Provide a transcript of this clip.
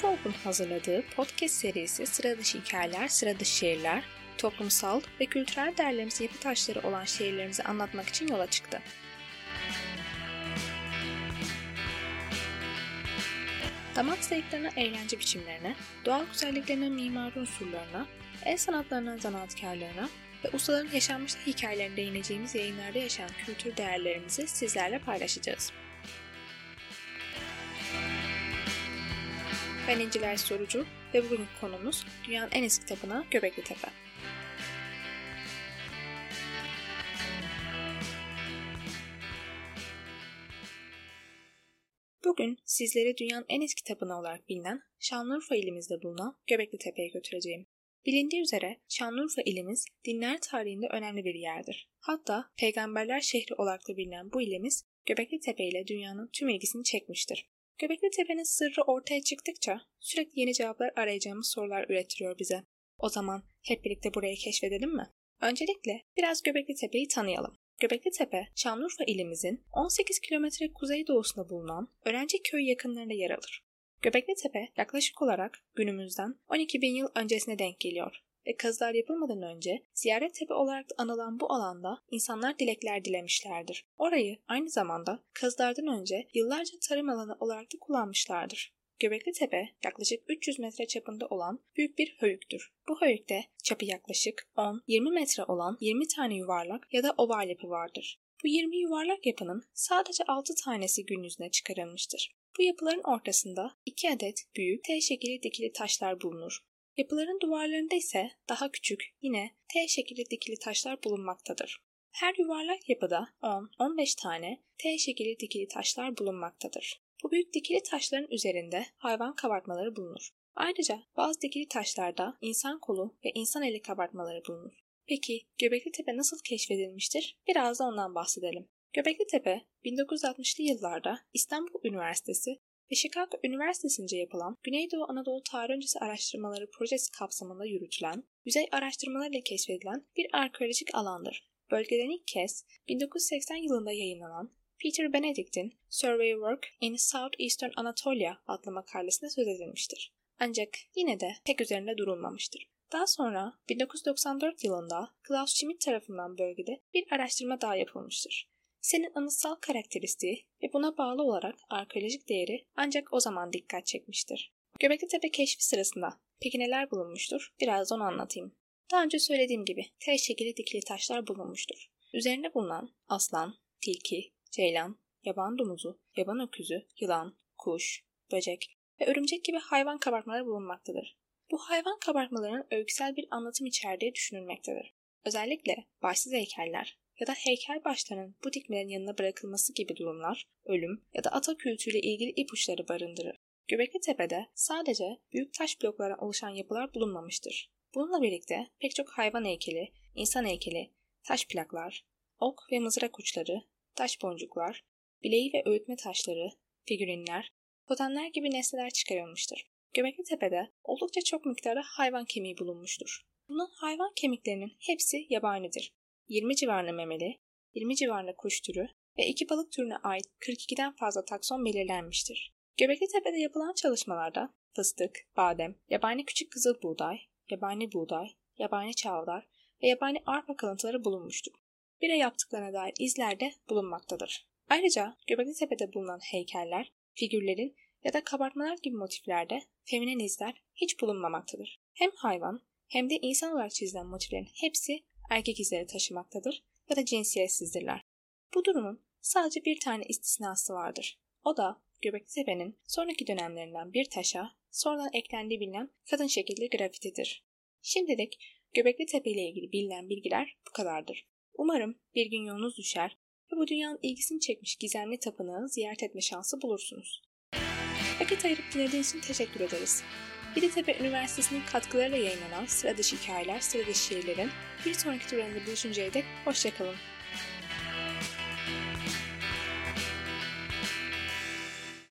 Top'un hazırladığı podcast serisi Sıra Dışı Hikayeler, Sıra Dışı Şehirler, toplumsal ve kültürel değerlerimizi yapı taşları olan şehirlerimizi anlatmak için yola çıktı. Damak zevklerine, eğlence biçimlerine, doğal güzelliklerine, mimari unsurlarına, el sanatlarına, zanaatkarlarına ve ustaların yaşanmış hikayelerine değineceğimiz yayınlarda yaşayan kültür değerlerimizi sizlerle paylaşacağız. Ben İnciler Sorucu ve bugünkü konumuz dünyanın en eski tapınağı Göbekli Tepe. Bugün sizleri dünyanın en eski tapınağı olarak bilinen Şanlıurfa ilimizde bulunan Göbekli Tepe'ye götüreceğim. Bilindiği üzere Şanlıurfa ilimiz dinler tarihinde önemli bir yerdir. Hatta peygamberler şehri olarak da bilinen bu ilimiz Göbekli Tepe ile dünyanın tüm ilgisini çekmiştir. Göbekli Tepe'nin sırrı ortaya çıktıkça sürekli yeni cevaplar arayacağımız sorular ürettiriyor bize. O zaman hep birlikte burayı keşfedelim mi? Öncelikle biraz Göbekli Tepe'yi tanıyalım. Göbekli Tepe, Şanlıurfa ilimizin 18 kilometre kuzeydoğusunda bulunan Öğrenci Köy yakınlarında yer alır. Göbekli Tepe yaklaşık olarak günümüzden 12 bin yıl öncesine denk geliyor ve kazılar yapılmadan önce ziyaret tepe olarak anılan bu alanda insanlar dilekler dilemişlerdir. Orayı aynı zamanda kazılardan önce yıllarca tarım alanı olarak da kullanmışlardır. Göbekli Tepe yaklaşık 300 metre çapında olan büyük bir höyüktür. Bu höyükte çapı yaklaşık 10-20 metre olan 20 tane yuvarlak ya da oval yapı vardır. Bu 20 yuvarlak yapının sadece 6 tanesi gün yüzüne çıkarılmıştır. Bu yapıların ortasında 2 adet büyük T şekilli dikili taşlar bulunur. Yapıların duvarlarında ise daha küçük yine T şekilli dikili taşlar bulunmaktadır. Her yuvarlak yapıda 10-15 tane T şekilli dikili taşlar bulunmaktadır. Bu büyük dikili taşların üzerinde hayvan kabartmaları bulunur. Ayrıca bazı dikili taşlarda insan kolu ve insan eli kabartmaları bulunur. Peki Göbekli Tepe nasıl keşfedilmiştir? Biraz da ondan bahsedelim. Göbekli Tepe 1960'lı yıllarda İstanbul Üniversitesi ve Chicago Üniversitesi'nce yapılan Güneydoğu Anadolu Tarih Öncesi Araştırmaları Projesi kapsamında yürütülen, yüzey araştırmalarıyla keşfedilen bir arkeolojik alandır. Bölgeden ilk kez 1980 yılında yayınlanan Peter Benedict'in Survey Work in Southeastern Anatolia adlı makalesinde söz edilmiştir. Ancak yine de pek üzerinde durulmamıştır. Daha sonra 1994 yılında Klaus Schmidt tarafından bölgede bir araştırma daha yapılmıştır. Senin anıtsal karakteristiği ve buna bağlı olarak arkeolojik değeri ancak o zaman dikkat çekmiştir. Göbekli Tepe keşfi sırasında peki neler bulunmuştur? Biraz onu anlatayım. Daha önce söylediğim gibi T şekilli dikili taşlar bulunmuştur. Üzerinde bulunan aslan, tilki, ceylan, yaban domuzu, yaban öküzü, yılan, kuş, böcek ve örümcek gibi hayvan kabartmaları bulunmaktadır. Bu hayvan kabartmalarının öyküsel bir anlatım içerdiği düşünülmektedir. Özellikle başsız heykeller ya da heykel başlarının bu dikmelerin yanına bırakılması gibi durumlar ölüm ya da ata kültürüyle ilgili ipuçları barındırır. Göbekli Tepe'de sadece büyük taş bloklardan oluşan yapılar bulunmamıştır. Bununla birlikte pek çok hayvan heykeli, insan heykeli, taş plaklar, ok ve mızrak uçları, taş boncuklar, bileği ve öğütme taşları, figürinler, totemler gibi nesneler çıkarılmıştır. Göbekli Tepe'de oldukça çok miktarda hayvan kemiği bulunmuştur. Bunun hayvan kemiklerinin hepsi yabanidir. 20 civarında memeli, 20 civarında kuş türü ve iki balık türüne ait 42'den fazla takson belirlenmiştir. Göbekli Tepe'de yapılan çalışmalarda fıstık, badem, yabani küçük kızıl buğday, yabani buğday, yabani çavdar ve yabani arpa kalıntıları bulunmuştur. Bire yaptıklarına dair izler de bulunmaktadır. Ayrıca Göbekli Tepe'de bulunan heykeller, figürlerin ya da kabartmalar gibi motiflerde feminen izler hiç bulunmamaktadır. Hem hayvan hem de insan olarak çizilen motiflerin hepsi erkek izleri taşımaktadır ya da cinsiyetsizdirler. Bu durumun sadece bir tane istisnası vardır. O da Göbekli Tepe'nin sonraki dönemlerinden bir taşa sonradan eklendiği bilinen kadın şekilli grafitidir. Şimdilik Göbekli Tepe ile ilgili bilinen bilgiler bu kadardır. Umarım bir gün yolunuz düşer ve bu dünyanın ilgisini çekmiş gizemli tapınağı ziyaret etme şansı bulursunuz. Vakit ayırıp dinlediğiniz için teşekkür ederiz. Yeditepe Üniversitesi'nin katkılarıyla yayınlanan Sıra Dışı Hikayeler, Sıra Dışı Şiirlerin bir sonraki turlarında buluşuncaya dek hoşçakalın.